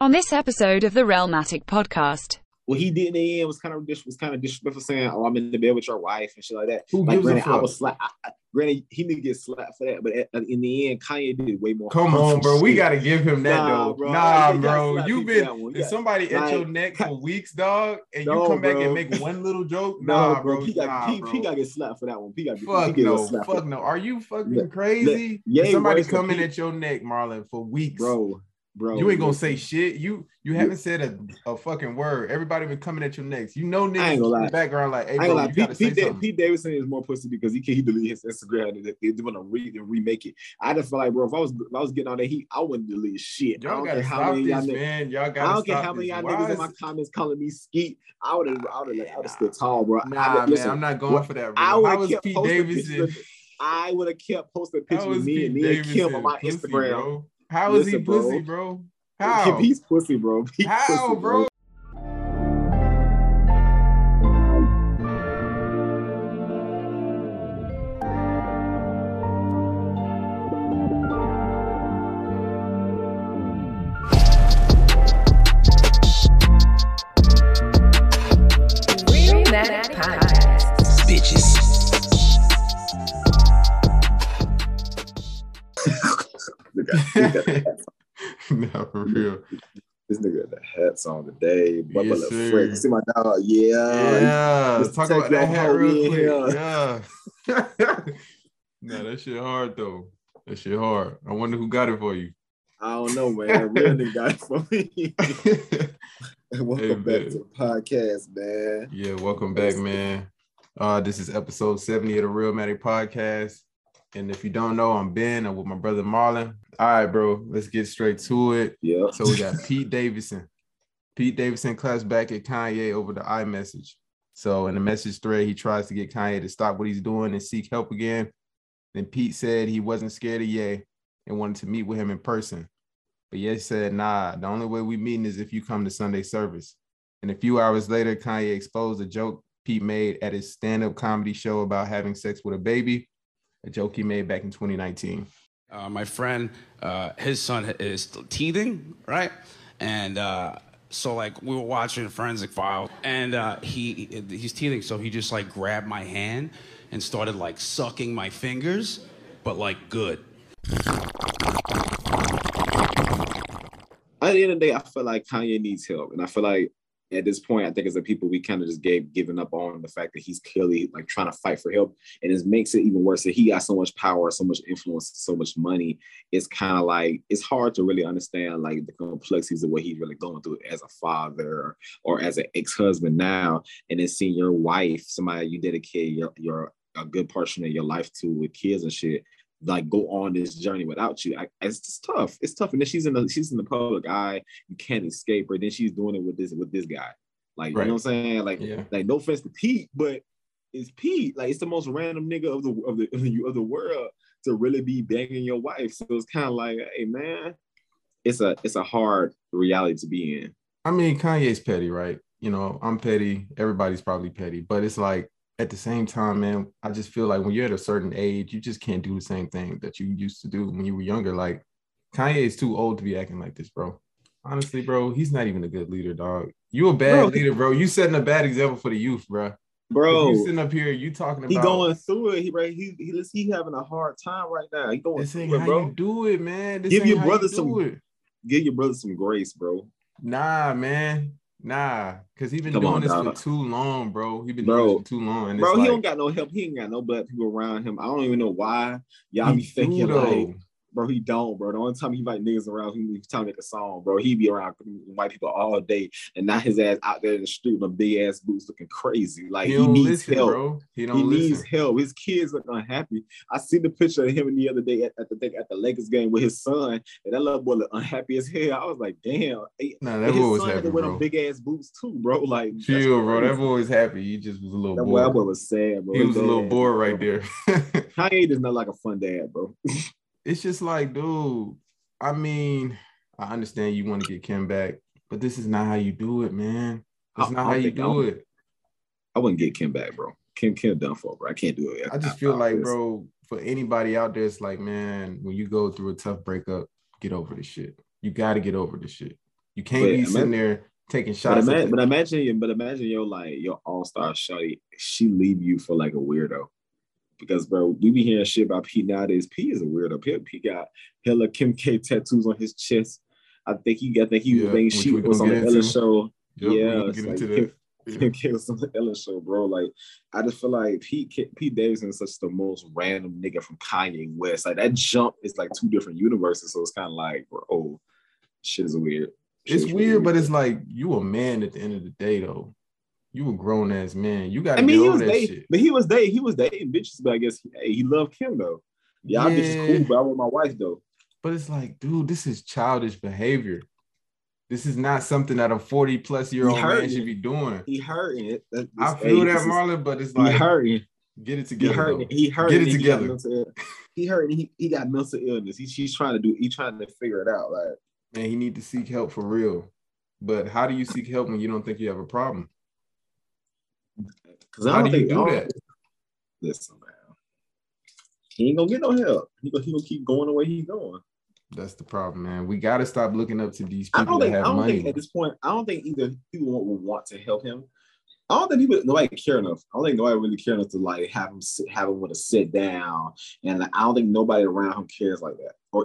On this episode of the Realmatic podcast, What he did in the end was kind of dis- was kind of disrespectful, saying, "Oh, I'm in the bed with your wife" and shit like that. Who like, gives a granted, I fuck? was slap. I, I- granted, he didn't get slapped for that, but at, at- in the end, Kanye did way more. Come on, harmful bro. We gotta give him that Nah, though. bro. Nah, bro. You've been if Yeah. somebody at your neck for weeks, dog, and No, you come back bro. and make one little joke. No, Nah, bro. bro. He got nah, he, bro. he got to get slapped for that one. He got he Fuck get no, slapped fuck no. Are you fucking Look, crazy? yeah, somebody worse than coming at your neck, Marlon, for weeks, bro, bro. you ain't gonna say shit. You you haven't said a, a fucking word. Everybody been coming at your necks. You know I niggas in the background like, hey, I bro, gonna lie. gotta Pete, say Pete, Da- Pete Davidson is more pussy because he can he delete his Instagram and they, want to re and remake it. I just feel like, bro, if I was if I was getting on that heat, I wouldn't delete shit. I Y'all gotta stop this, y'all man. Y'all I gotta don't care how many y'all niggas in my comments calling me skeet. I would have, I would have, I would have stood tall, bro. I, Nah, man, I'm not going for that. I Bro. would have was Pete Davidson? I would have kept posting pictures of me and me and Kim on my Instagram. Bro? How is he Listen, bro. pussy, bro? How? He's pussy, bro. He How, pussy, bro? Realmatic Podcast. bitches. Look at- look at for real. This nigga got the hats on today. Bubba Yes. Frick. See my dog? Yeah. Yeah, Just talk about that hat real quick. Yeah. nah, that shit hard though. That shit hard. I wonder who got it for you. I don't know, man. Real nigga got it for me. Welcome Hey, back man. to the podcast, man. yeah, welcome back, man. Uh, this is episode 70 of the Realmatic Podcast. And if you don't know, I'm Ben. I'm with my brother Marlon. All right, bro. Let's get straight to it. Yep. So we got Pete Davidson. Pete Davidson claps back at Kanye over the iMessage. So in the message thread, he tries to get Kanye to stop what he's doing and seek help again. Then Pete said he wasn't scared of Ye and wanted to meet with him in person. But Ye said, nah, the only way we meeting is if you come to Sunday service. And a few hours later, Kanye exposed a joke Pete made at his stand-up comedy show about having sex with a baby, a joke he made back in 2019. Uh, my friend, uh, his son is teething, right? And uh, so like we were watching Forensic Files, and uh, he he's teething, so he just like grabbed my hand and started like sucking my fingers, but like good. At the end of the day, I feel like Kanye needs help, and I feel like at this point, I think as a people, we kind of just gave given up on the fact that he's clearly like trying to fight for help, and it makes it even worse that he got so much power, so much influence, so much money. It's kind of like it's hard to really understand like the complexities of what he's really going through as a father or as an ex-husband now, and then seeing your wife, somebody you dedicate your your a good portion of your life to with kids and shit like go on this journey without you. I, it's just tough. It's tough. And then she's in the she's in the public eye. You can't escape her. Then she's doing it with this with this guy. Like Right. you know what I'm saying? Like Yeah. like no offense to Pete, but it's Pete. Like it's the most random nigga of the of the of the, of the world to really be banging your wife. So it's kind of like, hey man, it's a it's a hard reality to be in. I mean, Kanye's petty, right? You know, I'm petty. Everybody's probably petty, but it's like at the same time, man, I just feel like when you're at a certain age, you just can't do the same thing that you used to do when you were younger. Like Kanye is too old to be acting like this, bro. Honestly, bro, he's not even a good leader, dog. You a bad Bro. leader, bro. You setting a bad example for the youth, bro. Bro, you sitting up here, you talking about he going through it. He right. He he, he having a hard time right now. He going this ain't through it, bro. you do it, man. This Give your brother you some- it. Give your brother some grace, bro. Nah, man. Nah, because he been Come doing on, this dog. for too long, bro. He been Bro. doing this for too long. And Bro, he like, don't got no help. He ain't got no black people around him. I don't even know why. Y'all be thinking do, like. Bro, he don't, bro. The only time he invite niggas around, he he time to make a song, bro. He be around white people all day, and not his ass out there in the street with big ass boots looking crazy. Like he he, needs listen, help. bro. He don't He needs help. His kids look unhappy. I see the picture of him the other day at, at the thing at the Lakers game with his son, and that little boy look unhappy as hell. I was like, damn. Nah, that his boy was happy, bro. them big ass boots too, bro. Like, Chill, bro. That boy was happy. He just was a little That boy, that boy was sad, bro. He was a little dad, bored bro. right there. Kanye does not like a fun dad, bro. it's just like, dude. I mean, I understand you want to get Kim back, but this is not how you do it, man. That's I- not I how you think- I do it. I wouldn't get Kim back, bro. Kim Kim done for, bro. I can't do it. I just feel like, bro, for anybody out there, it's like, man, when you go through a tough breakup, get over this shit. You got to get over this shit. You can't But be imagine- sitting there taking But, shots. ima- at but imagine, you, but imagine your like your all star shawty, she leave you for like a weirdo. Because bro, we be hearing shit about Pete nowadays. Pete is a weirdo. Pete, Pete got hella Kim K tattoos on his chest. I think he got. I think he Yeah, was. which she was on the Ellen show. Yep, yeah, gonna it's like Kim. Yeah. Kim K was on the Ellen show, bro. Like I just feel like Pete K- Pete Davidson is such the most random nigga from Kanye West. Like that jump is like two different universes. So it's kind of like, bro, oh, shit is weird. Shit It's is weird, but it's like you a man at the end of the day, though. You a grown ass man. You gotta I mean, he was dating, shit. but he was dating, he was dating bitches, but I guess hey, he loved Kim though. Yeah, Yeah. cool, but I want my wife though. But it's like, dude, this is childish behavior. This is not something that a 40 plus year old man should be doing. He hurting it. That, I feel that, Marlon, but it's He like, hurting. get it He together. hurting. though. He hurting. Get it together. mental- He hurting. He, he got mental illness. He, she's trying to do. He's trying to figure it out. Like And he need to seek help for real. But how do you seek help when you don't think you have a problem? Because I don't do you think I do don't- that? Listen, man. He ain't gonna get no help. He gonna, he gonna keep going the way he's going. That's the problem, man. We got to stop looking up to these I people don't that think. I don't money. think at this point. I don't think either people want, would want to help him. I don't think people nobody care enough. I don't think nobody really care enough to like have him sit, have him with a sit down, and I don't think nobody around him cares like that. Or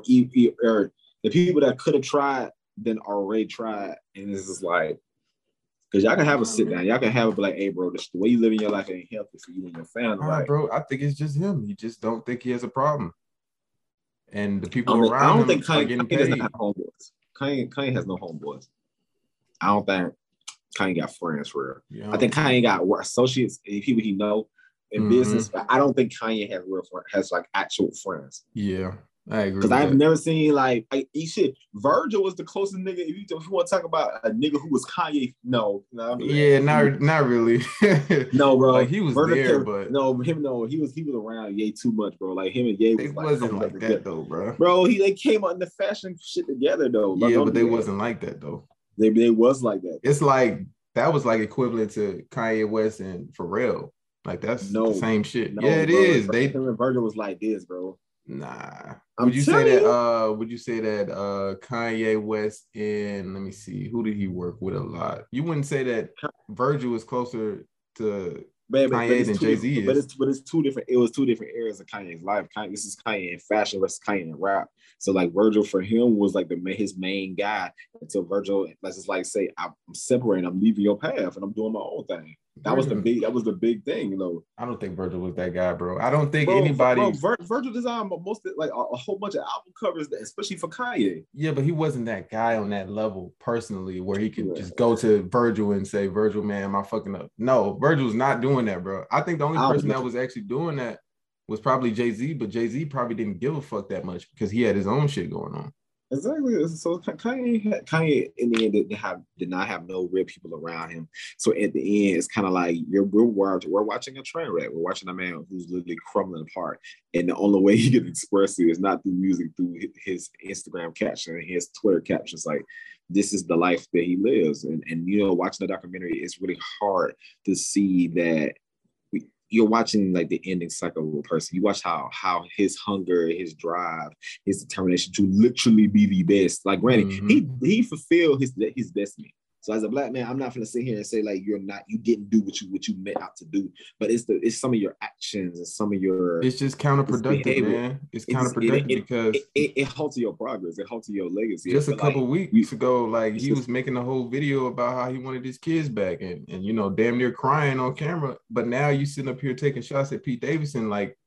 or the people that could have tried then already tried, and this is like because y'all can have a sit down, y'all can have it, be like, hey, bro, this, the way you live in your life ain't healthy for you and your family. Like, right, bro. I think it's just him. He just don't think he has a problem. And the people don't, think- I don't him think Kanye, getting Kanye doesn't have homeboys. Kanye, Kanye has no homeboys. I don't think Kanye got friends for real. Know? I think Kanye got associates and people he know in Mhm. business, but I don't think Kanye has real friends, has like actual friends. Yeah, I agree. Because I've that. never seen like I, he shit. Virgil was the closest nigga. If you, if you want to talk about a nigga who was Kanye, no, no, Yeah, not not really. no, bro. Like, he was Virgil there, but- no, him no, he was he was around Ye too much, bro. Like him and Ye was It like, wasn't like that though, bro. bro. He they came out in the fashion shit together though. Yeah, but they wasn't like that though. They they was like that. It's like that was like equivalent to Kanye West and Pharrell. Like that's No. the same shit. No, yeah, it bro. is. They Virgil was like this, bro. Nah. I'm would you say that? you. Uh, would you say that uh Kanye West and let me see, who did he work with a lot? You wouldn't say that Virgil was closer to But, but, Kanye but it's than Jay-Z different- But is. it's but it's two different. It was two different eras of Kanye's life. Kanye, this is Kanye in fashion versus Kanye in rap. So like Virgil for him was like the his main guy until Virgil let's just like say I'm separating. I'm leaving your path and I'm doing my own thing. That was the big. That was the big thing, you know. I don't think Virgil was that guy, bro. I don't think Bro, anybody. bro, Vir- Virgil designed most of, like a, a whole bunch of album covers, that, especially for Kanye. Yeah, but he wasn't that guy on that level personally where he could Yeah. just go to Virgil and say, Virgil, man, am I fucking up? No, Virgil's not doing that, bro. I think the only person that was actually doing that was probably Jay-Z, but Jay-Z probably didn't give a fuck that much because he had his own shit going on. Exactly. So Kanye, Kanye, in the end, did have did not have no real people around him. So at the end, it's kind of like you're we're we're watching a train wreck. We're watching a man who's literally crumbling apart, and the only way he can express it is not through music, through his Instagram caption and his Twitter captions. Like this is the life that he lives, and and you know, watching the documentary, it's really hard to see that you're watching like the ending cycle of a person. You watch how how his hunger, his drive, his determination to literally be the best. Like, granted, Mhm. he he fulfilled his his destiny. So as a black man, I'm not gonna sit here and say like you're not, you didn't do what you what you meant out to do. But it's the it's some of your actions and some of your It's just counterproductive, behavior. man. It's It's- counterproductive it- because it, it, it halts your progress. It halts your legacy. just a couple like, weeks ago, like he was making a whole video about how he wanted his kids back and, and you know, damn near crying on camera. But now you sitting up here taking shots at Pete Davidson, like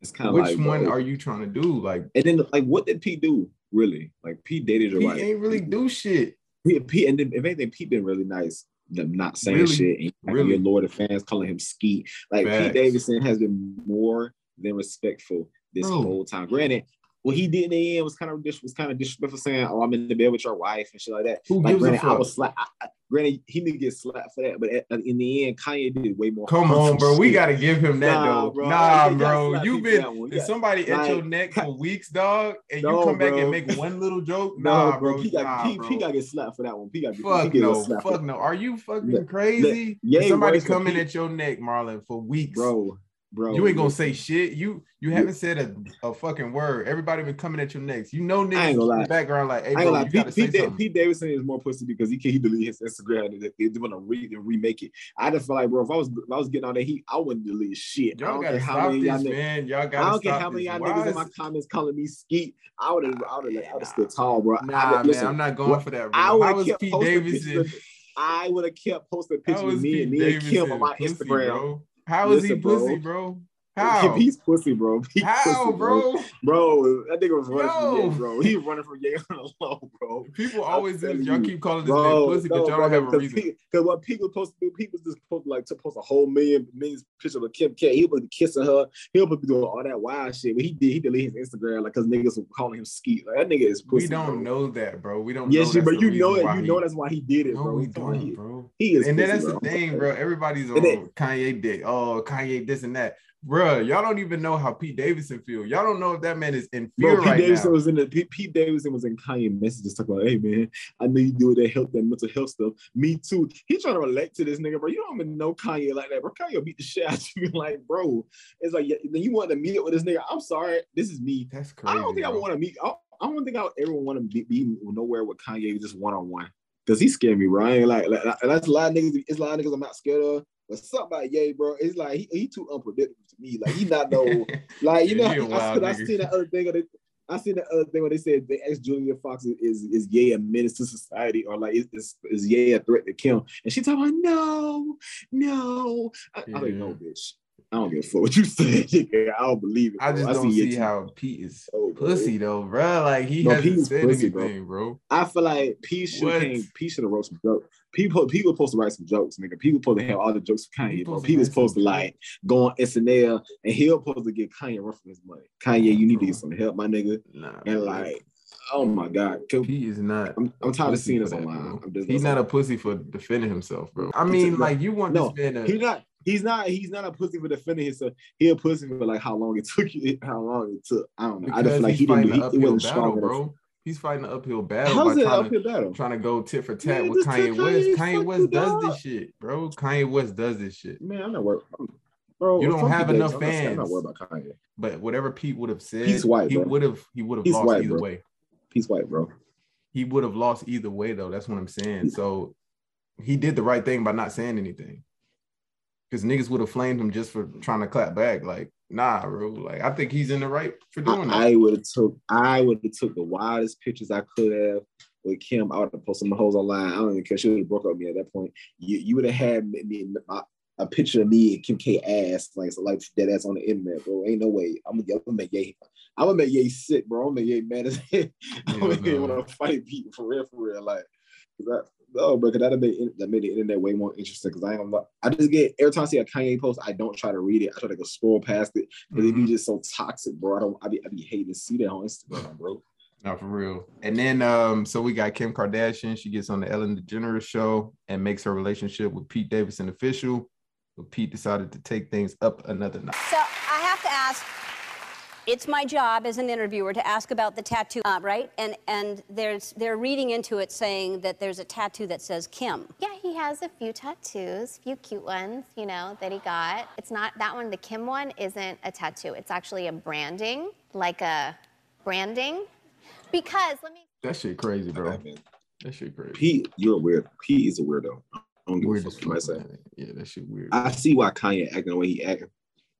it's kind of which like one bro. are you trying to do? Like And then like, what did Pete do? Really? Like Pete dated your he wife. ain't really do shit. Pete, Pete and then, if anything, Pete been really nice. Them not saying Really? shit. And Really? your Lord of fans calling him Skeet. Like Facts. Pete Davidson has been more than respectful this Bro. whole time. Granted, what he did in the end was kind of was kind of disrespectful, saying, "Oh, I'm in the bed with your wife" and shit like that. Who Like, granted, I was slapped. I, granted, he didn't get slapped for that, but at, in the end, Kanye did way more. Come on, bro. We gotta give him that Nah, though. bro. Nah, You bro. You've been that one. if Yeah. somebody at your neck for weeks, dog, and you No, come back bro. and make one little joke. No, Nah, bro. bro. He got nah, he, he got get slapped for that one. He got he Fuck get no, slapped fuck no. Are you fucking Look, crazy? yeah, somebody coming at your neck, Marlon, for weeks, bro. Bro. You ain't gonna say shit. You you haven't said a, a fucking word. Everybody been coming at you next. You know niggas in the background like, hey I bro, ain't gonna lie. Pete, Pete, Da- Pete Davidson is more pussy because he can he delete his Instagram and they, want to read and remake it. I just feel like, bro, if I was if I was getting on that heat, I wouldn't delete shit. I Y'all gotta stop this, y'all man. Y'all gotta I don't care how many y'all niggas in my comments calling me skeet. I would have, I would have yeah. stood tall, bro. Nah, I, listen, man, I'm not going for that, I bro. would How have is kept Pete Davidson? I would have kept posting pictures of me and me and Kim on my Instagram. How is he pussy, bro? How? He's pussy, bro. He How, pussy, bro. bro? Bro, that nigga was running Yo. from Ye, bro. He was running from Ye on the low, bro. People always do. Y'all keep calling this Bro, man pussy, but y'all bro, don't have a reason. Because what people supposed to do, people just supposed to like to post a whole million millions picture of Kim K. He was be kissing her. He was be doing all that wild shit. But he did. He deleted his Instagram like because niggas were calling him skeet. Like that nigga is pussy. we don't bro. know that, bro. We don't Yes, know but you know it. You he- know that's why he did it, No, bro. we don't, he, bro. he is. and then that's the thing, bro. Everybody's on Kanye dick. Oh, Kanye this and that. Bro, y'all don't even know how Pete Davidson feel. Y'all don't know if that man is in fear Bro, Pete right Davidson now. was in the Pete, Pete Davidson was in Kanye messages talking about, hey man, I know you do that health, that mental health stuff. Me too. He trying to relate to this nigga, bro. You don't even know Kanye like that, bro. Kanye beat the shit out of you, like, bro. It's like yeah, then you want to meet up with this nigga. I'm sorry, this is me. That's crazy. I don't think I want to meet. I, I don't think I would ever want to be, be nowhere with Kanye just one on one. Cause he scared me, bro. I like, like and that's a lot of niggas. It's a lot of niggas I'm not scared of. But something about Ye, bro, it's like he, he too unpredictable to me. Like he not no like you Yeah, know. I, I, I seen that other thing. I seen that other thing where they said the ex Julia Fox is is, is Ye a menace to society or like is is, is Ye a threat to Kim? And she talking about no, no. I, I like Yeah. no, bitch. I don't give a fuck what you said. nigga. I don't believe it. I bro. just don't Ye see too. how Pete is Oh, bro. pussy though, bro. Like he No, hasn't Pete said pussy, bro. anything, bro. I feel like Pete should What? came. P should have wrote some jokes. People, people supposed to write some jokes, nigga. People supposed to have all the jokes for He Kanye, bro. supposed to was supposed to some like go on SNL, and he'll supposed to get Kanye run from his money. Kanye, you need to get mm-hmm. some help, my nigga. Nah, And like, oh my god, Pete is not. I'm, I'm tired of seeing this online. Just He's not a pussy for defending himself, bro. I mean, like you want no, this man He's to. not. He's not. He's not a pussy for defending himself. He a pussy for like how long it took you. How long it took. I don't know. I just Because feel like he didn't. Do, he, he uphill wasn't battle, strong enough. He's fighting an uphill battle How's by it trying to battle? trying to go tit for tat with Kanye West. Kanye, West does dog. this shit, bro. Kanye West does this shit. Man, I'm not worried. Bro, You don't have enough Davidson. I'm not- I'm not fans. worried about Kanye. But whatever Pete would have said, He's white, he would have he would have lost white, either bro. way. He's white, bro. He would have lost either way, though. That's what I'm saying. So he did the right thing by not saying anything. Because niggas would have flamed him just for trying to clap back. Like, nah, bro. Like, I think he's in the right for doing that. I, I would have took I would have took the wildest pictures I could have with Kim. I would have posted my hoes online. I don't even care. She would have broke up with me at that point. You you would have had me, my, a picture of me and Kim K ass like so like dead ass on the internet, bro. Ain't no way. I'm gonna, I'm gonna make Ye. I'm gonna make Ye sick, bro. I'm gonna make Ye mad as hell. I'm gonna Yeah, make Ye no. want to fight people for real, for real. Like, 'cause that, no, because that made that made the internet way more interesting. Cause I ain't gonna. I just get every time I see a Kanye post, I don't try to read it. I try to go scroll past it because it Mhm. be just so toxic, bro. I don't. I be I be hating to see that on Instagram, bro. No, for real. And then um, so we got Kim Kardashian. She gets on the Ellen DeGeneres show and makes her relationship with Pete Davidson official. But Pete decided to take things up another notch. So I have to ask. It's my job as an interviewer to ask about the tattoo, uh, right? And and there's they're reading into it saying that there's a tattoo that says Kim. Yeah, he has a few tattoos, few cute ones, you know, that he got. It's not that one, the Kim one isn't a tattoo. It's actually a branding, like a branding. Because let me That shit crazy, bro. Okay, man. That shit crazy. Pete, you're a weird. Pete is a weirdo. I don't give weird a fuck what. I say. Yeah, that shit weird. I see why Kanye acting the way he acting.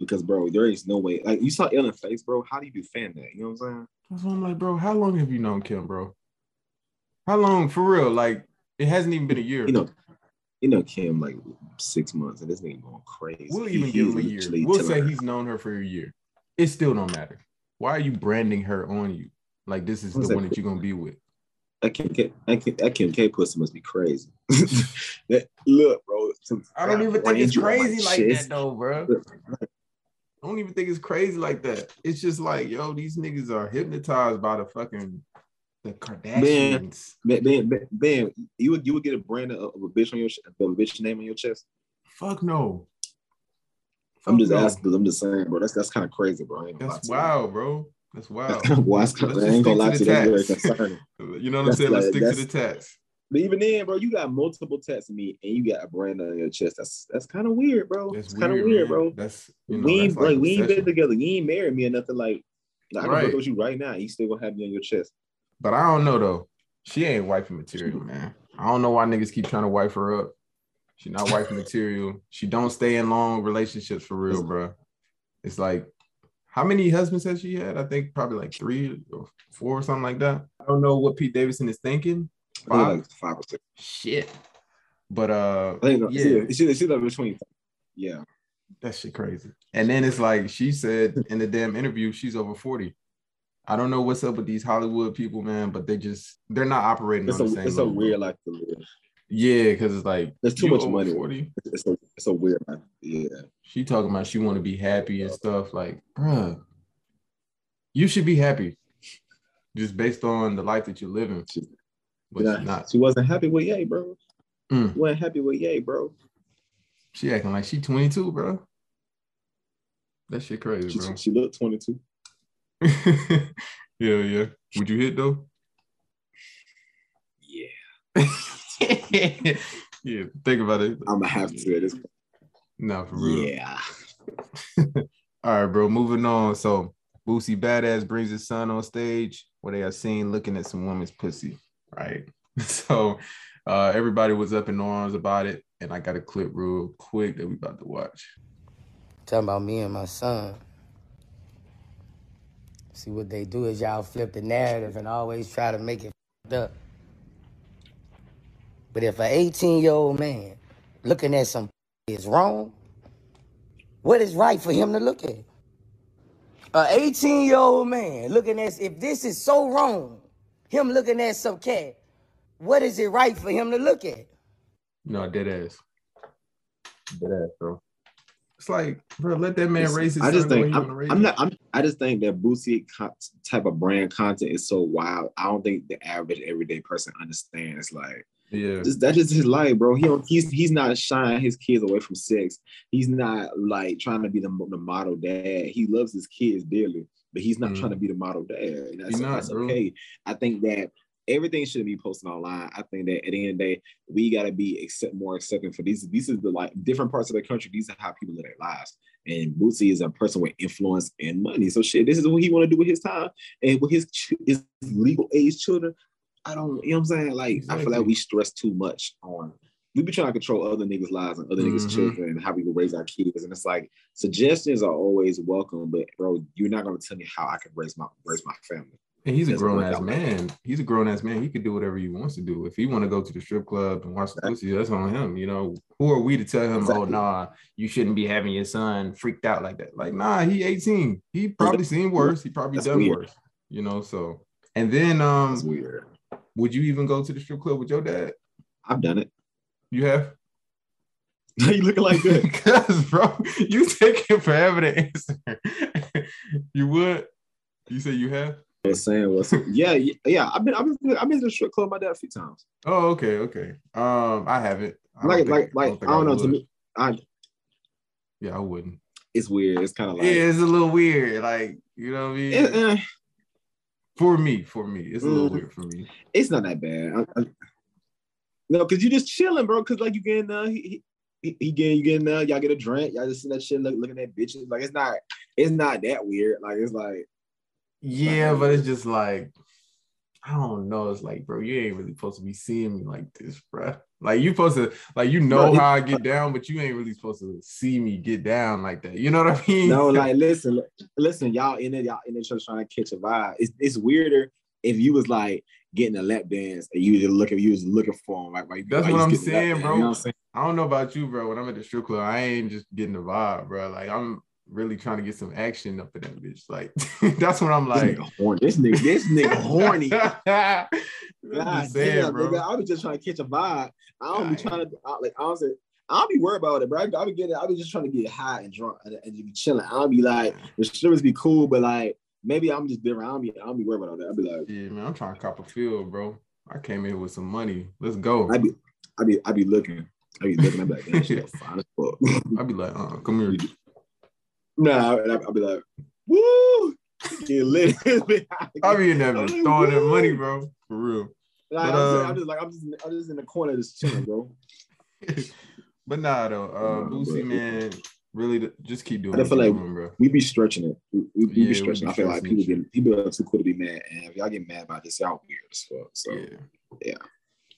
Because bro, there is no way. Like you saw Ellen face, bro. How do you defend that? You know what I'm saying? I'm like, bro, how long have you known Kim, bro? How long for real? Like, it hasn't even been a year. You know, you know Kim like six months, and this nigga going crazy. we'll even give him a year. We'll say her- he's known her for a year. It still don't matter. Why are you branding her on you? Like this is What's the that? one that you're gonna be with. that Kim K. That Kim, that Kim K. Pussy must be crazy. that look, bro. I don't even think it's crazy like chest. that though, bro. I don't even think it's crazy like that. It's just like, yo, these niggas are hypnotized by the fucking the Kardashians. Man, man, man, man, you would you would get a brand of, of a bitch on your a bitch name on your chest. Fuck no. I'm just no. asking I'm just saying, bro. That's that's kind of crazy, bro. I ain't gonna That's lie to you. wild, bro. That's wild. That's kind of wild. That's kinda- Let's I ain't gonna lie to you. the That's very concerning. You know what I'm That's saying? Let's stick to the tats. But even then, bro, you got multiple tats of me and you got a brand on your chest. That's that's kind of weird, bro. That's It's kind of weird, bro. That's you know, we ain't like like, we ain't been together. You ain't married me or nothing like. I can Right. up with you right now. You still gonna have me on your chest. But I don't know though. She ain't wifey material, man. I don't know why niggas keep trying to wife her up. She not wifey material. She don't stay in long relationships for real, bro. It's like, how many husbands has she had? I think probably like three or four or something like that. I don't know what Pete Davidson is thinking. I think Five? like five or six. Shit. But uh, I think it's yeah, either- it's either- it's either between. Yeah, that shit crazy. And then it's like she said in the damn interview, she's over 40. I don't know what's up with these Hollywood people, man, but they just they're not operating it's on a the same it's a level, bro. weird life to live. Yeah, because it's like There's too much money. 40. It's a it's a weird life. Yeah, She talking about she want to be happy and stuff. Like, bruh, you should be happy just based on the life that you're living. Yeah. not. She wasn't happy with Ye, bro. Mm. Wasn't happy with Ye, bro. She acting like she 22, bro. That shit crazy, She, bro. she looked 22. yeah, yeah. Would you hit though? Yeah, yeah, think about it. I'm gonna have to. at This point. No, for real. Yeah, All right, bro. Moving on. So Boosie Badass brings his son on stage where they are seen looking at some woman's pussy. Right. So uh everybody was up in arms about it. And I got a clip real quick that we about to watch. Talking about me and my son. See what they do is y'all flip the narrative and always try to make it up. But if an 18 year old man looking at some is wrong, what is right for him to look at? An 18 year old man looking at if this is so wrong, him looking at some cat, what is it right for him to look at? No, dead ass. Dead ass, bro. It's like, bro, let that man Listen, raise his I just son the way think I'm, I'm not. I'm, I just think that Boosie co- type of brand content is so wild. I don't think the average everyday person understands. Like Yeah. just, that's just his life, bro. He don't, he's he's not shying his kids away from sex. He's not like trying to be the, the model dad. He loves his kids dearly, but he's not Mm. trying to be the model dad. And that's, not, that's okay. I think that everything shouldn't be posted online. I think that at the end of the day, we gotta be accept more accepting for these. These are the like different parts of the country. These are how people live their lives. And Boosie is a person with influence and money. So shit, this is what he want to do with his time and with his ch- his legal age children. I don't, you know what I'm saying? Like I feel like we stress too much on. We be trying to control other niggas' lives and other niggas' Mhm. children and how we will raise our kids. And it's like suggestions are always welcome, but bro, you're not gonna tell me how I can raise my raise my family. And he's a grown ass man. He's a grown ass man. He could do whatever he wants to do. If he want to go to the strip club and watch the pussy, that's on him. You know, who are we to tell him, oh nah, you shouldn't be having your son freaked out like that? Like, nah, he 18. He probably seen worse. He probably That's done weird. worse. You know, so and then um That's weird. would you even go to the strip club with your dad? I've done it. You have? you looking like that? Because bro, you taking forever to answer. you would? You say you have? I was saying was yeah, yeah. I've been I've been I've been to the strip club with my dad a few times. Oh, okay, okay. Um, I haven't. I Like think- like like think I don't know. To me, I Yeah, I wouldn't. it's weird. It's kind of like yeah, it's a little weird. Like, you know what I mean? it- eh, for me, for me, it's a little Mhm. weird for me. it's not that bad. I, I, no, because you're just chilling, bro. Because like you getting uh, he, he, he getting you getting uh, y'all get a drink, y'all just sitting that shit look, looking at bitches. Like it's not it's not that weird. Like it's like Yeah, but it's just like, I don't know. It's like, bro, you ain't really supposed to be seeing me like this, bro. Like you supposed to, like you know how I get down, but you ain't really supposed to see me get down like that. You know what I mean? no, like listen, listen, y'all in it, y'all in the church trying to catch a vibe. It's it's weirder if you was like getting a lap dance and you just looking, you was looking for him. Like, like That's what I'm saying, dance, bro. You know I'm saying? I don't know about you, bro. When I'm at the strip club, I ain't just getting the vibe, bro. Like I'm really trying to get some action up in that bitch. Like that's what I'm This like. nigga horny. This nigga, this nigga horny. God saying, damn, bro. nigga. I was just trying to catch a vibe. I don't be trying to I, like honestly. I don't be worried about it, bro. I, I be getting, I be just trying to get high and drunk and, and be chilling. I don't be like the strippers be cool, but like maybe I'm just different. I don't be, I don't be worried about that. I'll be like, Yeah, man, I'm trying to cop a feel, bro. I came in here with some money. Let's go. I be, I be, I be looking, I be looking. I be like, damn, look fine as fuck. I'd be like, uh, come here. nah, I, I'll be like, woo, get lit. I'll be in there bitch throwing that money, bro. For real. Like, But, I'm, um, I'm just like I'm just I'm just in the corner just chilling, bro. but nah, though, uh, Boosie man, really, just keep doing I feel like- doing. We be stretching it. We, we, we Yeah, be stretching. be I feel like people get people are too cool to be mad, and if y'all get mad about this, y'all weird as fuck. So Yeah. yeah.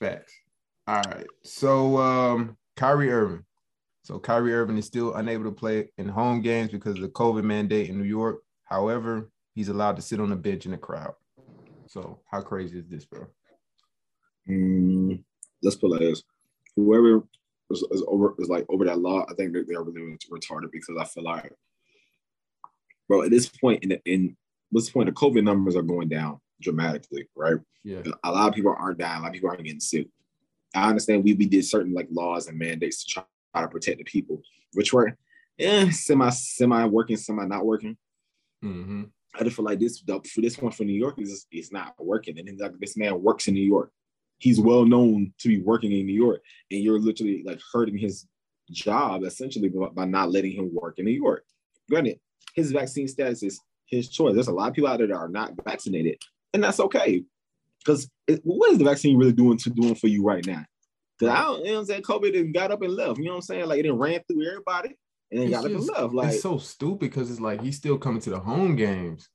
Facts. All right. So um Kyrie Irving. So Kyrie Irving is still unable to play in home games because of the COVID mandate in New York. However, he's allowed to sit on the bench in the crowd. So how crazy is this, bro? Mm, let's put it like this: whoever is, is over is like over that law, I think that they're really retarded because I feel like, bro, at this point in the, in this point, the COVID numbers are going down dramatically, right? Yeah. A lot of people aren't dying. A lot of people aren't getting sick. I understand we, we did certain like laws and mandates to try to protect the people, which were eh, semi semi working, semi not working. Mm-hmm. I just feel like this for this one for New York is is not working. And then like this man works in New York. He's well known to be working in New York, and you're literally like hurting his job essentially by, not letting him work in New York. Granted, his vaccine status is his choice. There's a lot of people out there that are not vaccinated, and that's okay. Because what is the vaccine really doing to doing for you right now? Because I don't, you know what I'm saying? COVID done got up and left. You know what I'm saying? Like it done ran through everybody and then got up and left. Like it's so stupid because it's like he's still coming to the home games.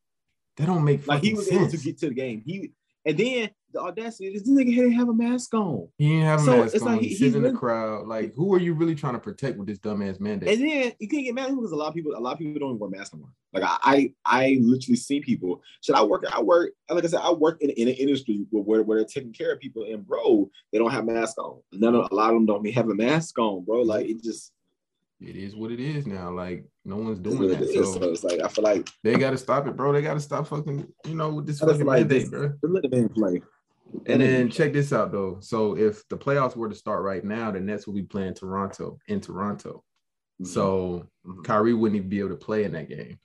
That don't make like he was sense. able to get to the game. He and then the audacity, this nigga didn't have a mask on. he didn't have a So, mask it's on. like he, he- sits he's in the crowd. Like, who are you really trying to protect with this dumbass mandate? And then you can't get mad because a lot of people, a lot of people don't even wear masks anymore. Like I, I, I literally see people. Should I work? I work. Like I said, I work in, in an industry where, where, they're taking care of people, and bro, they don't have masks on. None of a lot of them don't even have a mask on, bro. Like it just it is what it is now. Like, no one's doing what it So So it's like I feel like they got to stop it, bro. They got to stop fucking, you know, with this fucking like mandate, bro. let the man play. And then check this out though. So if the playoffs were to start right now, the Nets will be playing Toronto in Toronto. Mm-hmm. So Kyrie wouldn't even be able to play in that game.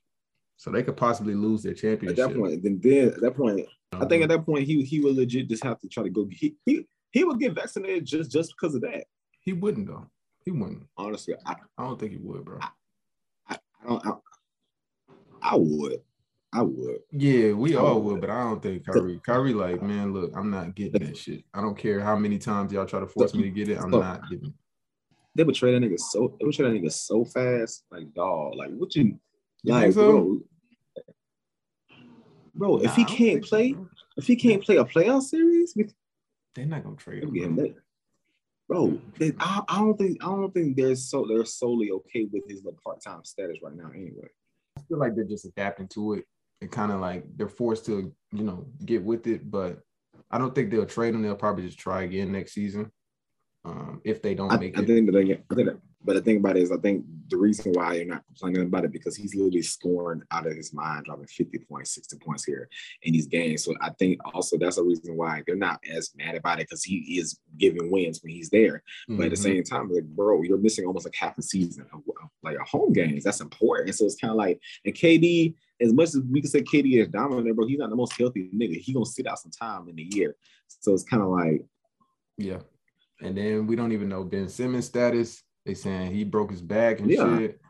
So they could possibly lose their championship. at that point, then, then at that point, I think at that point he he would legit just have to try to go. He he, he would get vaccinated just just because of that. he wouldn't though. He wouldn't. Honestly, I I don't think he would, bro. I, I don't. I, I would. I would. Yeah, we I all would. would, but I don't think Kyrie. Kyrie, like, man, look, I'm not getting that shit. I don't care how many times y'all try to force me to get it. I'm not getting. it. They would trade that nigga so. They would trade that nigga so fast. Like dog. Like what you? You like so? bro. Bro, if he can't think so, play, if he can't play a playoff series, They're not gonna trade him. bro. Bro, they, I, I don't think I don't think they're so they're solely okay with his part time status right now. Anyway, I feel like they're just adapting to it and kind of like they're forced to, you know, get with it. But I don't think they'll trade him. They'll probably just try again next season. Um, if they don't I, make I it. think that I think but the thing about it is, I think the reason why you're not complaining about it because he's literally scoring out of his mind, dropping 50 points, 60 points here in these games. So I think also that's a reason why they're not as mad about it because he is giving wins when he's there. But at the Mhm. same time, like, bro, you're missing almost like half a season of, of, like a home games. That's important. And So it's kind of like, and KD, as much as we can say KD is dominant, bro, he's not the most healthy nigga. He gonna sit out some time in the year. So it's kind of like, Yeah. And then we don't even know Ben Simmons' status. They saying he broke his back and Yeah. shit.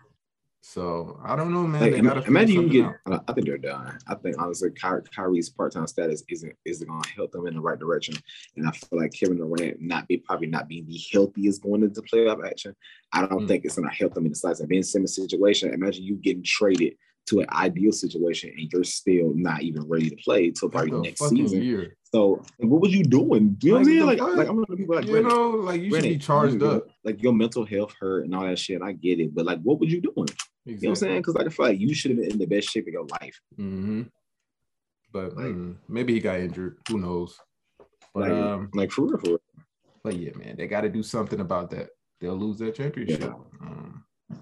So I don't know, man. Like, im- imagine you get. out. I think they're done. I think honestly, Ky- Kyrie's part-time status isn't isn't going to help them in the right direction. And I feel like Kevin Durant not be probably not being the healthiest going into playoff action. I don't Mm. think it's going to help them in the size of Ben Simmons situation. Imagine you getting traded to an ideal situation and you're still not even ready to play till probably Like next season. year. So like, what was you doing? You know what I'm Like, saying? Like, like I'm gonna be like You granted- know, like you should be charged you- up. Like your mental health hurt and all that shit. I get it, but like, what were you doing? You know what I'm saying? Because like I feel like you should have been in the best shape of your life. hmm But Like- mm, maybe he got injured. Who knows? But Like, um, like for real, for real. but yeah, man, they got to do something about that. They'll lose that championship. Yeah. Um,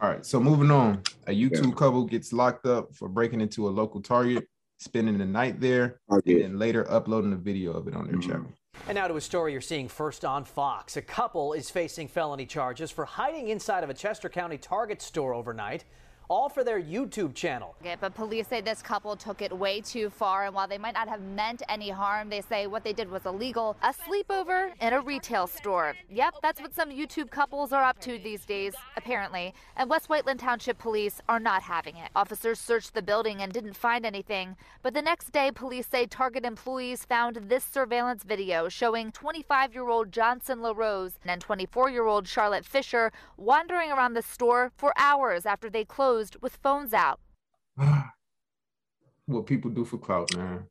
all right, so moving on. A YouTube couple gets locked up for breaking into a local Target, spending the night there, and Target. then later uploading a video of it on their Mhm. channel. And now to a story you're seeing first on Fox. A couple is facing felony charges for hiding inside of a Chester County Target store overnight. All for their YouTube channel. Okay, but police say this couple took it way too far, and while they might not have meant any harm, they say what they did was illegal. A sleepover in a retail store. Yep, that's what some YouTube couples are up to these days, apparently. And West Whiteland Township police are not having it. Officers searched the building and didn't find anything, but the next day, police say Target employees found this surveillance video showing 25 year old Johnson LaRose and 24 year old Charlotte Fisher wandering around the store for hours after they closed with phones out. what people do for clout, man.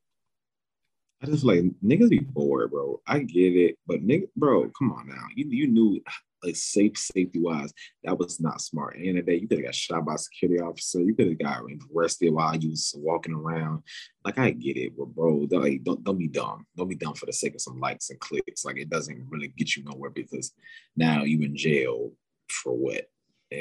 I just like niggas be bored, bro. I get it, but nigga, bro, come on now. You you knew like safe safety wise, that was not smart. At the end of the day, you could have got shot by a security officer. You could have got arrested while you was walking around. Like I get it, but bro, like, don't don't be dumb. Don't be dumb for the sake of some likes and clicks. Like it doesn't really get you nowhere because now you in jail for what?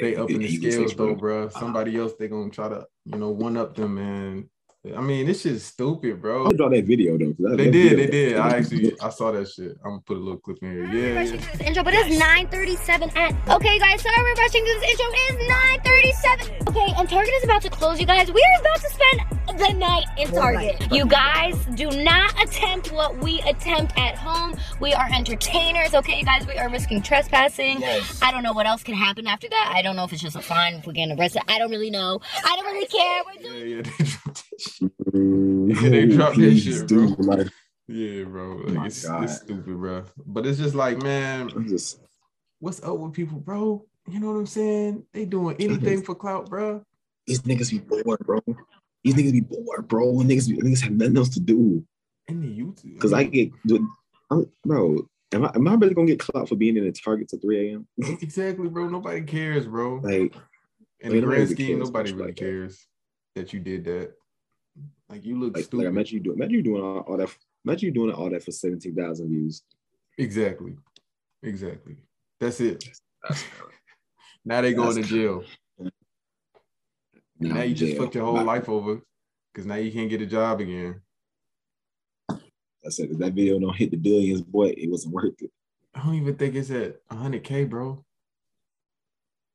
They up in the scales though, bro. Somebody else they gonna try to you know one up them and I mean, this shit's stupid, bro. I draw that video though. That, they did, video. they did. I actually I saw that shit. I'm gonna put a little clip in here. Yeah. Rushing through this intro, but it's 9:37 at. Okay, guys, sorry we're rushing through this intro. It's 9:37. Okay, and Target is about to close, you guys. We are about to spend the night in Target. You guys do not attempt what we attempt at home. We are entertainers, okay, you guys. We are risking trespassing. Yes. I don't know what else can happen after that. I don't know if it's just a fine if we're getting arrested. I don't really know. I don't really care. We're doing Yeah, yeah. They dropped that shit. Mm, Yeah, they dropped that shit, bro. dude, Like, Yeah, bro. Like, it's, God. it's stupid, bro. But it's just like, man, just what's up with people, bro? You know what I'm saying? They doing anything for clout, bro. these niggas be bored, bro. These niggas be bored, bro. Niggas, be, niggas have nothing else to do. In the YouTube. Cause I get, I'm, bro. Am I, am I really gonna get clout for being in the Target till 3 a.m.? exactly, bro. Nobody cares, bro. Like, In the grand scheme, cares nobody really like that. cares that you did that. Like you look like, stupid. like imagine you doing, imagine you doing all, all that. Imagine you doing all that for 17,000 views. Exactly. Exactly. That's it. That's Now they going to jail. Now, you just jail. fucked your whole My- life over because now you can't get a job again. I said if that video don't hit the billions, boy, it wasn't worth it. I don't even think it's at 100K, bro.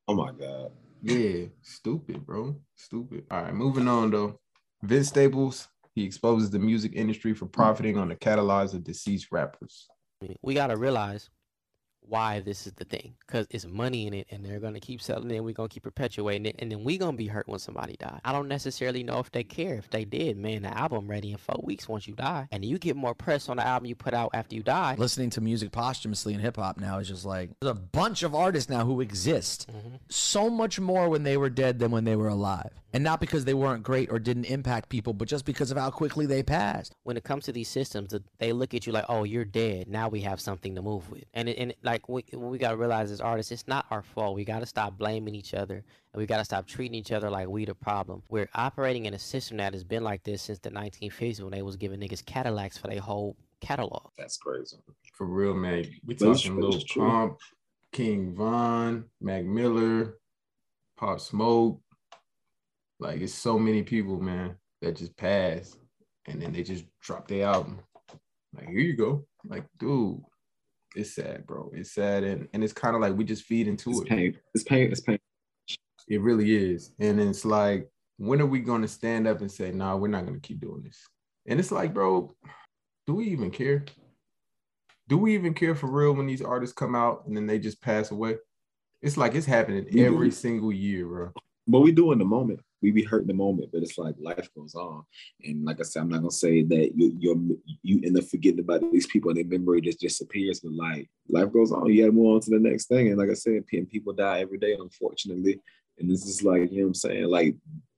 Oh my god. Yeah, stupid, bro. Stupid. All right, moving on though. Vince Staples, he exposes the music industry for profiting on the catalogs of deceased rappers. we got to realize why this is the thing because it's money in it and they're going to keep selling it and we're going to keep perpetuating it and then we're going to be hurt when somebody dies i don't necessarily know if they care. If they did man the album ready in four weeks once you die and you get more press on the album you put out after you die. Listening to music posthumously in hip hop now is just like there's a bunch of artists now who exist mm-hmm. so much more when they were dead than when they were alive. And not because they weren't great or didn't impact people, but just because of how quickly they passed. when it comes to these systems th- they look at you like oh you're dead. Now we have something to move with. And it, and it, like we, we got to realize as artists it's not our fault we got to stop blaming each other and we got to stop treating each other like we the problem we're operating in a system that has been like this since the 1950s when they was giving niggas cadillacs for their whole catalog That's crazy. For real, man. We talking true, Lil it's true. Pump, King Von, Mac Miller, Pop Smoke. Like it's so many people, man, that just passed. And then they just dropped their album. Like, here you go. Like, dude, it's sad, bro. It's sad. And, and it's kind of like we just feed into It's it. pain. It's pain. It's pain. It really is. And it's like, when are we going to stand up and say, nah, we're not going to keep doing this? And it's like, bro, do we even care? Do we even care for real when these artists come out and then they just pass away? It's like it's happening every single year, bro. What we do in the moment, we be hurt in the moment, but it's like life goes on. And like I said, I'm not gonna say that you you're, you end up forgetting about these people and their memory just disappears, but like life goes on. You gotta move on to the next thing. And like I said, people die every day, unfortunately. And this is like, you know what I'm saying? Like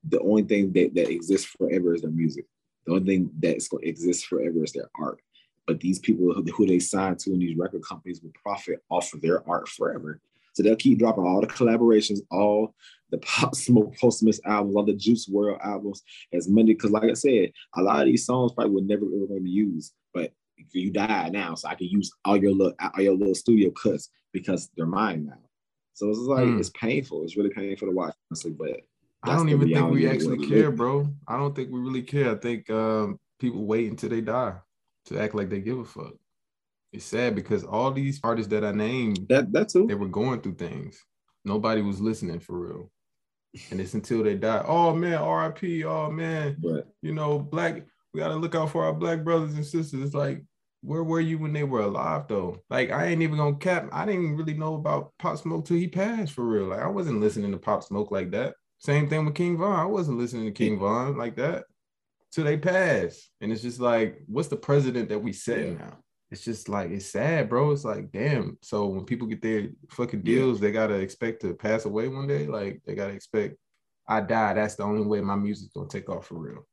the only thing that, that exists forever is their music. The only thing that's gonna exist forever is their art. But these people who, who they sign to in these record companies will profit off of their art forever. So they'll keep dropping all the collaborations, all the Pop Smoke posthumous albums, all the Juice WRLD albums, as many. Because, like I said, a lot of these songs probably were never ever going to be used, but you die now, so I can use all your little all your little studio cuts because they're mine now. So it's like Hmm. it's painful. It's really painful to watch, honestly. But I don't even think we actually care, bro. I don't think we really care. I think um, people wait until they die to act like they give a fuck. It's sad because all these artists that I named, that that's who they were going through things. Nobody was listening for real. and it's until they die. Oh man, RIP. Oh man, Right. you know, black. We gotta look out for our black brothers and sisters. It's like, where were you when they were alive though? Like, I ain't even gonna cap. I didn't really know about Pop Smoke till he passed for real. Like, I wasn't listening to Pop Smoke like that. Same thing with King Von. I wasn't listening to King Von like that till they passed. And it's just like, what's the president that we setting now? It's just like it's sad, bro. It's like, damn. So when people get their fucking deals, they gotta expect to pass away one day. Like they gotta expect I die. That's the only way my music's gonna take off for real.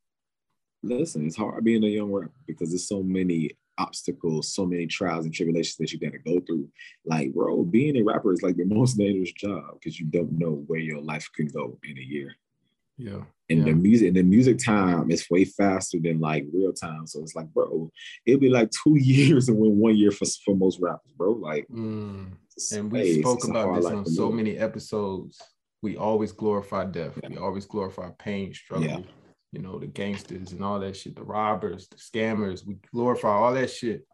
Listen, it's hard being a young rapper because there's so many obstacles, so many trials and tribulations that you gotta go through. Like, bro, being a rapper is like the most dangerous job because you don't know where your life can go in a year. Yeah. And the music, and the music time is way faster than like real time. So it's like, bro, it'll be like two years and when one year for, for most rappers, bro. Like, Mm. And we spoke it's about this on so many episodes. We always glorify death. We always glorify pain, struggle. Yeah. You know, the gangsters and all that shit, the robbers, the scammers. We glorify all that shit.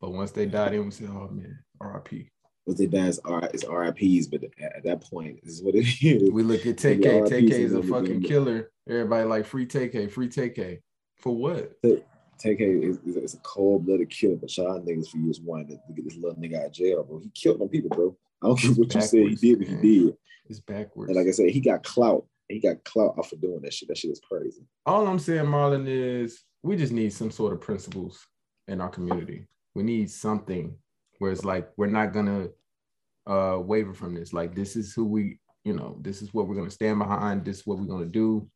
But once they die, then we say, oh man, RIP. What they die is, R- is RIPs, but at, at that point, this is what it is. We look at TK. TK is a fucking killer. Everybody like free TK, free TK. For what? TK is, is, is a cold blooded killer, but y'all niggas for years wanted to, get this little nigga out of jail, bro. He killed them people, bro. I don't care what you say, he did what he did. It's backwards. And like I said, he got clout. He got clout off of doing that shit. That shit is crazy. All I'm saying, Marlon, is we just need some sort of principles in our community. We need something where it's like we're not gonna uh waver from this. Like this is who we, you know, this is what we're gonna stand behind. This is what we're gonna do.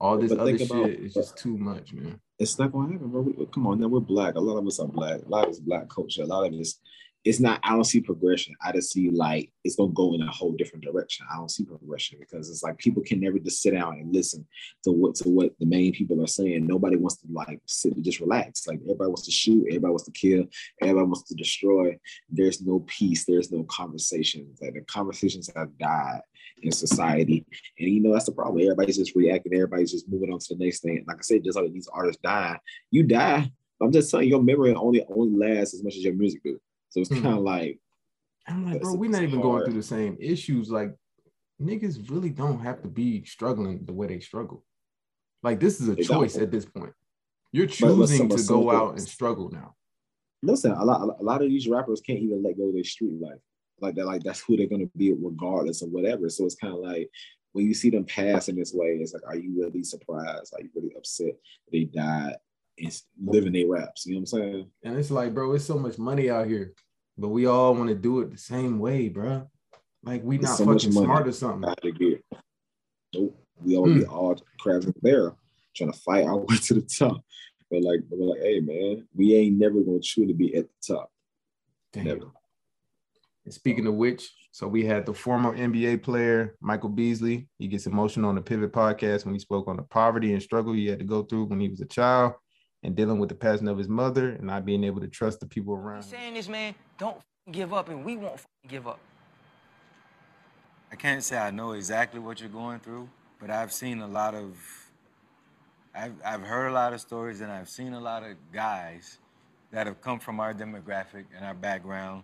All this other shit about- is just too much, man. It's not gonna happen, bro. We, come on, now we're black. A lot of us are black. A lot of it's black culture. A lot of it's it's not. I don't see progression. I just see like it's gonna go in a whole different direction. I don't see progression because it's like people can never just sit down and listen to what to what the main people are saying. Nobody wants to like sit and just relax. Like everybody wants to shoot. Everybody wants to kill. Everybody wants to destroy. There's no peace. There's no conversations. Like the conversations have died in society. And you know, that's the problem. Everybody's just reacting, everybody's just moving on to the next thing. Like I said, just like these artists die, you die. I'm just telling you, your memory only only lasts as much as your music do. So it's kind of hmm. like I'm like, bro, we're not even going through the same issues. Like, niggas really don't have to be struggling the way they struggle. Like, this is a They choice at this point. You're choosing to go out and struggle now. listen, a lot a lot of these rappers can't even let go of their street life. Like that, like that's who they're gonna be regardless of whatever. So it's kind of like when you see them pass in this way, it's like, are you really surprised? Are you really upset they died and living their raps? You know what I'm saying? And it's like, bro, it's so much money out here, but we all want to do it the same way, bro. Like, we not so fucking smart or something. out get. Nope. We all hmm. we all crabs barrel trying to fight our way to the top. But like, but we're like, hey man, we ain't never gonna truly be at the top. Never. And speaking of which, so we had the former NBA player Michael Beasley. He gets emotional on the Pivot podcast when he spoke on the poverty and struggle he had to go through when he was a child and dealing with the passing of his mother and not being able to trust the people around him. saying this, man, don't give up, and we won't give up. I can't say I know exactly what you're going through, but I've seen a lot of, I've, I've heard a lot of stories and I've seen a lot of guys that have come from our demographic and our background.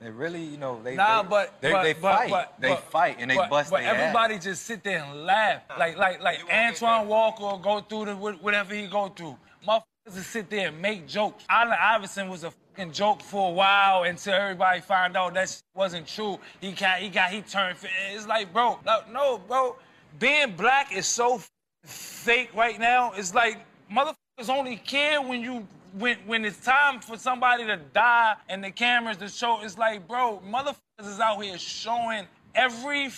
They really, you know, they nah, they, but, they, but, they fight, but, they fight, and they but, bust But their everybody just sit there and laugh, like like like Antoine Walker go through the whatever he go through. Motherfuckers just sit there and make jokes. Allen Iverson was a fucking joke for a while until everybody found out that wasn't true. He got he got he turned. It's like, bro, like, no, bro, being black is so fake right now. It's like motherfuckers only care when you when when it's time for somebody to die and the cameras to show. It's like, bro, motherfuckers is out here showing every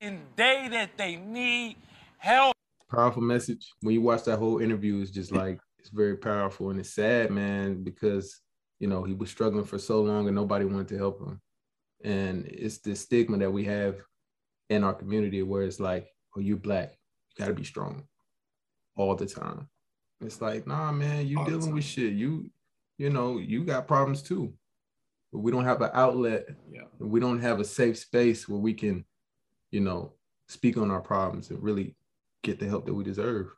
day that they need help. Powerful message. When you watch that whole interview, it's just like it's very powerful and it's sad, man, because you know he was struggling for so long and nobody wanted to help him. And it's the stigma that we have in our community where it's like, oh, you're black, you gotta be strong all the time. It's like, nah, man, you dealing with shit. You, you know, you got problems too. But we don't have an outlet. Yeah. We don't have a safe space where we can, you know, speak on our problems and really get the help that we deserve.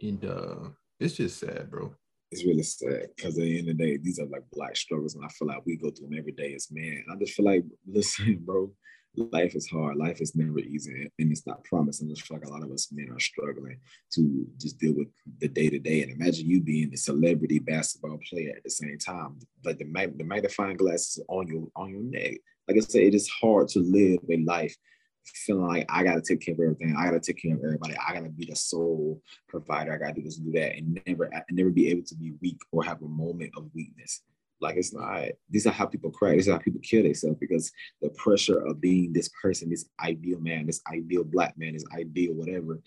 And uh it's just sad, bro. It's really sad because at the end of the day, these are like black struggles, and I feel like we go through them every day as men. And I just feel like, listen, bro, life is hard. Life is never easy, and it's not promising. I feel like a lot of us men are struggling to just deal with the day to day. And imagine you being a celebrity basketball player at the same time. Like the mag- the magnifying glasses on your on your neck. Like I said, it is hard to live a life feeling like I gotta take care of everything. I gotta take care of everybody. I gotta be the sole provider. I gotta do this do that, and never never be able to be weak or have a moment of weakness. Like it's not. These are how people cry. These are how people kill themselves because the pressure of being this person, this ideal man, this ideal black man, this ideal whatever.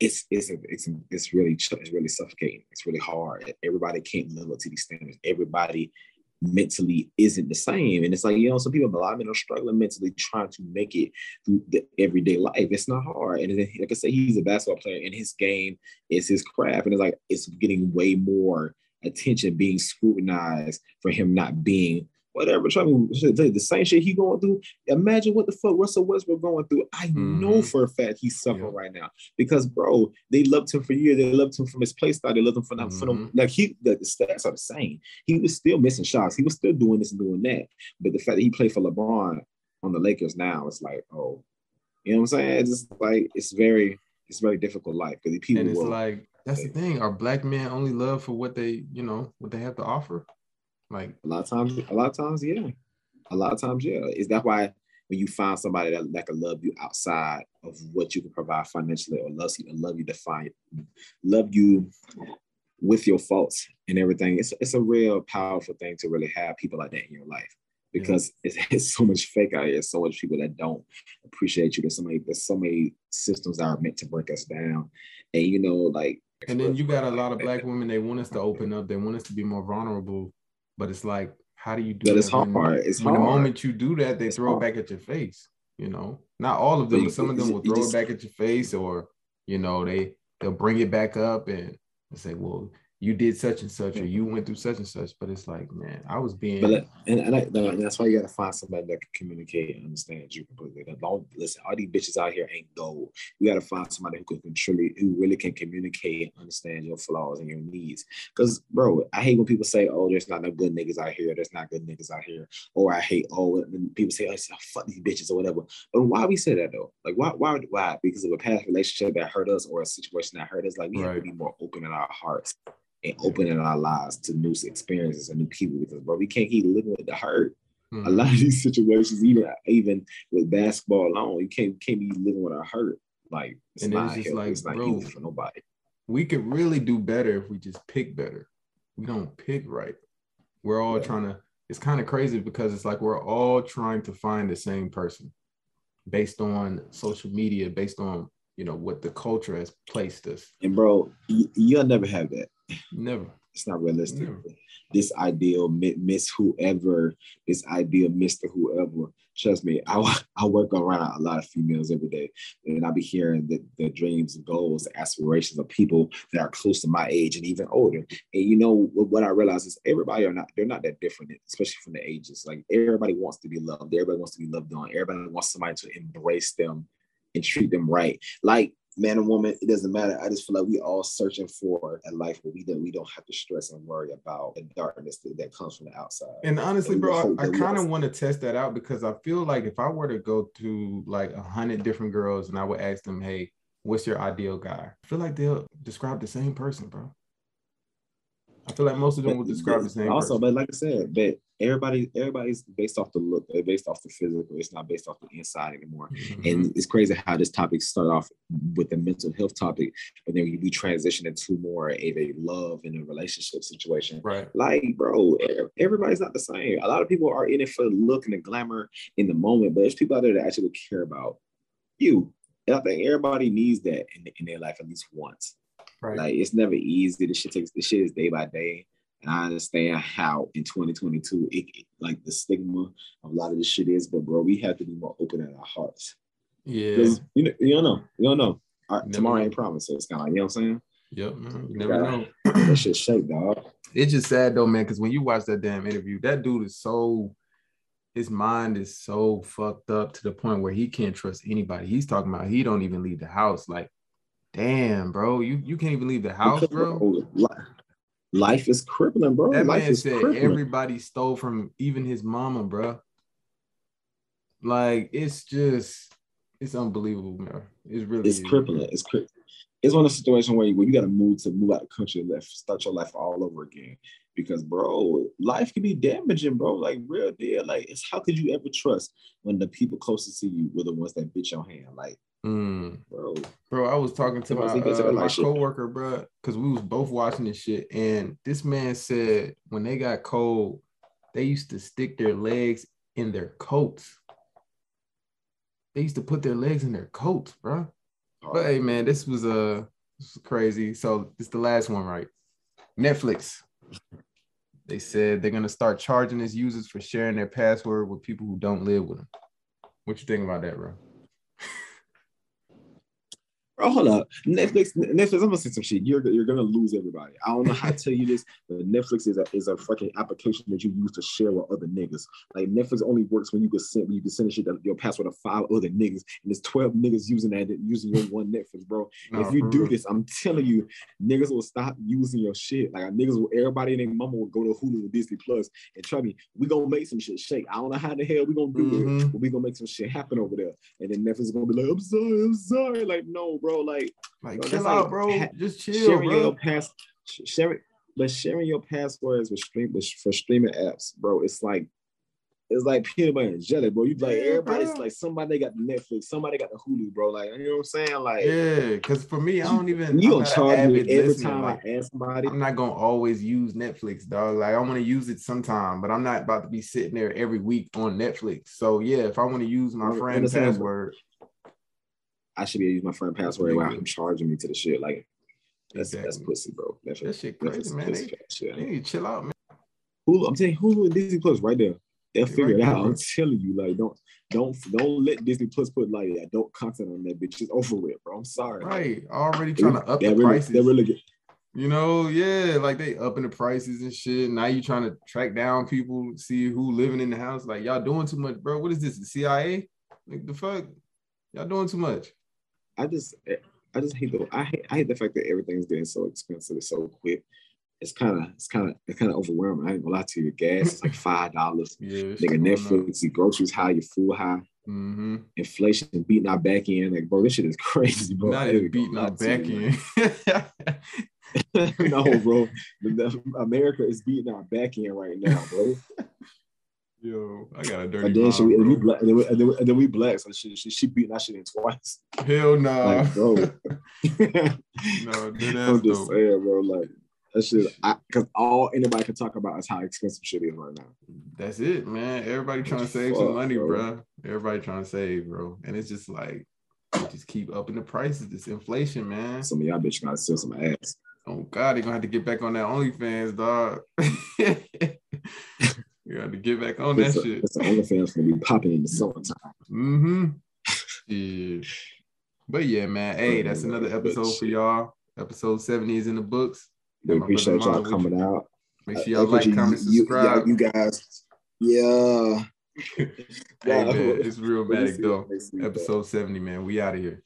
It's it's it's it's really it's really suffocating. It's really hard. Everybody can't live up to these standards. Everybody mentally isn't the same. And it's like, you know, some people, a lot of men are struggling mentally trying to make it through the everyday life. It's not hard. And like I said, he's a basketball player and his game is his craft. And it's like, it's getting way more attention being scrutinized for him not being whatever. Try me the same shit he going through. Imagine what the fuck Russell Westbrook going through. I mm-hmm. know for a fact he's suffering yeah. right now because, bro, they loved him for years. They loved him from his play style. They loved him for mm-hmm. them. Like he, the, the, stats are the same. He was still missing shots. He was still doing this and doing that. But the fact that he played for LeBron on the Lakers now, it's like, oh, you know what I'm saying? It's just like it's very, it's very difficult life because people. And it's will, like that's the thing. Are black men only love for what they, you know, what they have to offer? Like a lot of times, a lot of times, yeah. A lot of times, yeah. Is that why when you find somebody that, that can love you outside of what you can provide financially or loves you love you to find love you with your faults and everything, it's it's a real powerful thing to really have people like that in your life because yeah. it's, it's, so much fake out here, so much people that don't appreciate you. There's so many, there's so many systems that are meant to break us down. And you know, like and then you got a lot of black women, they want us to open up, they want us to be more vulnerable but it's like, how do you do but it's hard. When, it's when hard. the moment you do that, they it's throw hard. it back at your face. You know, not all of them, but some of them will throw just, it back at your face, or you know, they they'll bring it back up and say, "Well, you did such and such, or you went through such and such. But it's like, man, I was being. But and, and, I, that's why you got to find somebody that can communicate and understand you completely. Don't listen. All these bitches out here ain't gold. You got to find somebody who can truly, who really can communicate and understand your flaws and your needs. Because, bro, I hate when people say, "Oh, there's not no good niggas out here. There's not good niggas out here," or I hate, oh, when people say, "Oh, fuck these bitches" or whatever. But why we say that though? Like, why, why, why? Because of a past relationship that hurt us or a situation that hurt us. Like, we right. have to be more open in our hearts and opening our lives to new experiences and new people because bro, we can't keep living with the hurt. Mm-hmm. A lot of these situations, even even with basketball alone, you can't can't be living with a hurt. Like it's and not it's just like, it's not bro, for nobody. We could really do better if we just pick better. We don't pick right. We're all yeah. trying to. It's kind of crazy because it's like we're all trying to find the same person based on social media, based on you know what the culture has placed us. And bro, you'll never have that. Never. It's not realistic. Never. This ideal miss whoever, this ideal Mister whoever. Trust me, I, I work around a lot of females every day, and I'll be hearing the, the dreams, goals, aspirations of people that are close to my age and even older. And you know what I realize is everybody are not they're not that different, especially from the ages. Like everybody wants to be loved, everybody wants to be loved on, everybody wants somebody to embrace them and treat them right. Like man or woman, it doesn't matter. I just feel like we all searching for a life where we don't we don't have to stress and worry about the darkness that, that comes from the outside. And honestly, and bro, I, I kind of want to test that out because I feel like if I were to go to like a hundred different girls and I would ask them, hey, what's your ideal guy? I feel like they'll describe the same person, bro. I feel like most of them will describe the same. Also, person. but like I said, but everybody, everybody's based off the look, they're based off the physical. It's not based off the inside anymore. Mm-hmm. And it's crazy how this topic started off with the mental health topic, but then we transition into more of a love and a relationship situation. Right. Like, bro, everybody's not the same. A lot of people are in it for the look and the glamour in the moment, but there's people out there that actually care about you. And I think everybody needs that in, in their life at least once. Right. Like it's never easy. The shit takes the shit is day by day. And I understand how in 2022, it, like the stigma of a lot of this shit is, but bro, we have to be more open in our hearts. Yeah. You know, you don't know. You don't know. tomorrow know. ain't promised. So it's kind of like, you know what I'm saying? Yep, man. You never know. that shit shake, dog. It's just sad though, man, because when you watch that damn interview, that dude is so his mind is so fucked up to the point where he can't trust anybody. He's talking about he don't even leave the house. Like Damn, bro, you you can't even leave the house, bro. Life is crippling, bro. That Life man said crippling. everybody stole from even his mama, bro. Like it's just it's unbelievable, man. It's really It's crippling. It's cri- it's one of the situations where you, where you got to move to move out the country and left, start your life all over again. Because bro, life can be damaging, bro. Like real deal. Like it's how could you ever trust when the people closest to you were the ones that bit your hand? Like, Mm. bro, Bro, I was talking to my, Somebody gets it uh, my coworker, bro, because we was both watching this shit, and this man said when they got cold, they used to stick their legs in their coats. They used to put their legs in their coats, bro. But hey, man, this was uh crazy. So it's the last one, right? Netflix. They said they're gonna start charging its users for sharing their password with people who don't live with them. What you think about that, bro? Bro, hold up. Netflix, Netflix, I'm gonna say some shit. You're you're gonna lose everybody. I don't know how to tell you this, but Netflix is a is a fucking application that you use to share with other niggas. Like Netflix only works when you can send when you can send shit that your password to five other niggas, and there's 12 niggas using that using your one Netflix, bro. No, if you do this, I'm telling you, niggas will stop using your shit. Like niggas will everybody and their mama will go to Hulu and Disney Plus. And trust me, we gonna make some shit shake. I don't know how the hell we gonna do Mm-hmm. it, but we gonna make some shit happen over there. And then Netflix is gonna be like, I'm sorry, I'm sorry. Like, no, bro, like Like, Bro, chill out, like bro. Just chill, sharing bro. your pass, sharing, but sharing your passwords with stream with- for streaming apps, bro. It's like it's like peanut butter and jelly, bro. You like Yeah, everybody's bro. like somebody got the Netflix, somebody got the Hulu, bro. Like you know what I'm saying? Like Yeah, because for me, I don't even. you I'm gonna not charge me every time like, I ask somebody. I'm not gonna always use Netflix, dog. Like I want to use it sometime, but I'm not about to be sitting there every week on Netflix. So yeah, if I want to use my friend's bro. password, I should be able to use my friend password while I'm charging me to the shit. Like that's that's pussy, bro. That's that shit that's crazy, man. pussy They, shit. they need to chill out, man. Hulu, I'm telling you, Hulu and Disney Plus right there. They'll figure right it out. bro. I'm telling you, like, don't don't don't let Disney Plus put like adult content on that bitch. It's over with, bro. I'm sorry. Right, already They- trying to up they the really, prices. They're really get You know, yeah, like they upping the prices and shit. Now you trying to track down people, see who living in the house. Like y'all doing too much, bro. What is this? The CIA? Like the fuck? Y'all doing too much. I just I just hate the I hate I hate the fact that everything's getting so expensive so quick. It's kind of it's kind of it's kind of overwhelming. I ain't gonna lie to you. Gas is like five dollars. Yeah, Nigga. Netflix, your groceries high, your food high. Mm-hmm. Inflation beating our back end. Like, bro, this shit is crazy, bro. Not even beating our back end. no, bro. America is beating our back end right now, bro. Yo, I got a dirty And then, she, mom, and, we black, and, then we, and, then, we- and then we black, so she, she, she beating that shit in twice. Hell no. Like, bro. no, ass I'm just though. saying, bro. Like that shit, because all anybody can talk about is how expensive shit is right now. That's it, man. Everybody trying to save Fuck, some money, bro. bro. Everybody trying to save, bro. And it's just like just keep upping the prices. This inflation, man. Some of y'all bitch gotta sell some ass. Oh God, they're gonna have to get back on that OnlyFans, dog. you got to get back on that It's, shit. it's the OnlyFans gonna be popping in the summertime. Mm-hmm. Yeah. But yeah, man. Hey, that's another episode for y'all. Episode 70 is in the books. We Got my brother appreciate y'all coming you. out. Make sure y'all like, appreciate comment, you, you, subscribe. you guys. Yeah. Hey man, it's real Let me matic see though. what makes me Episode 70, man. We out of here.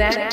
Bitches.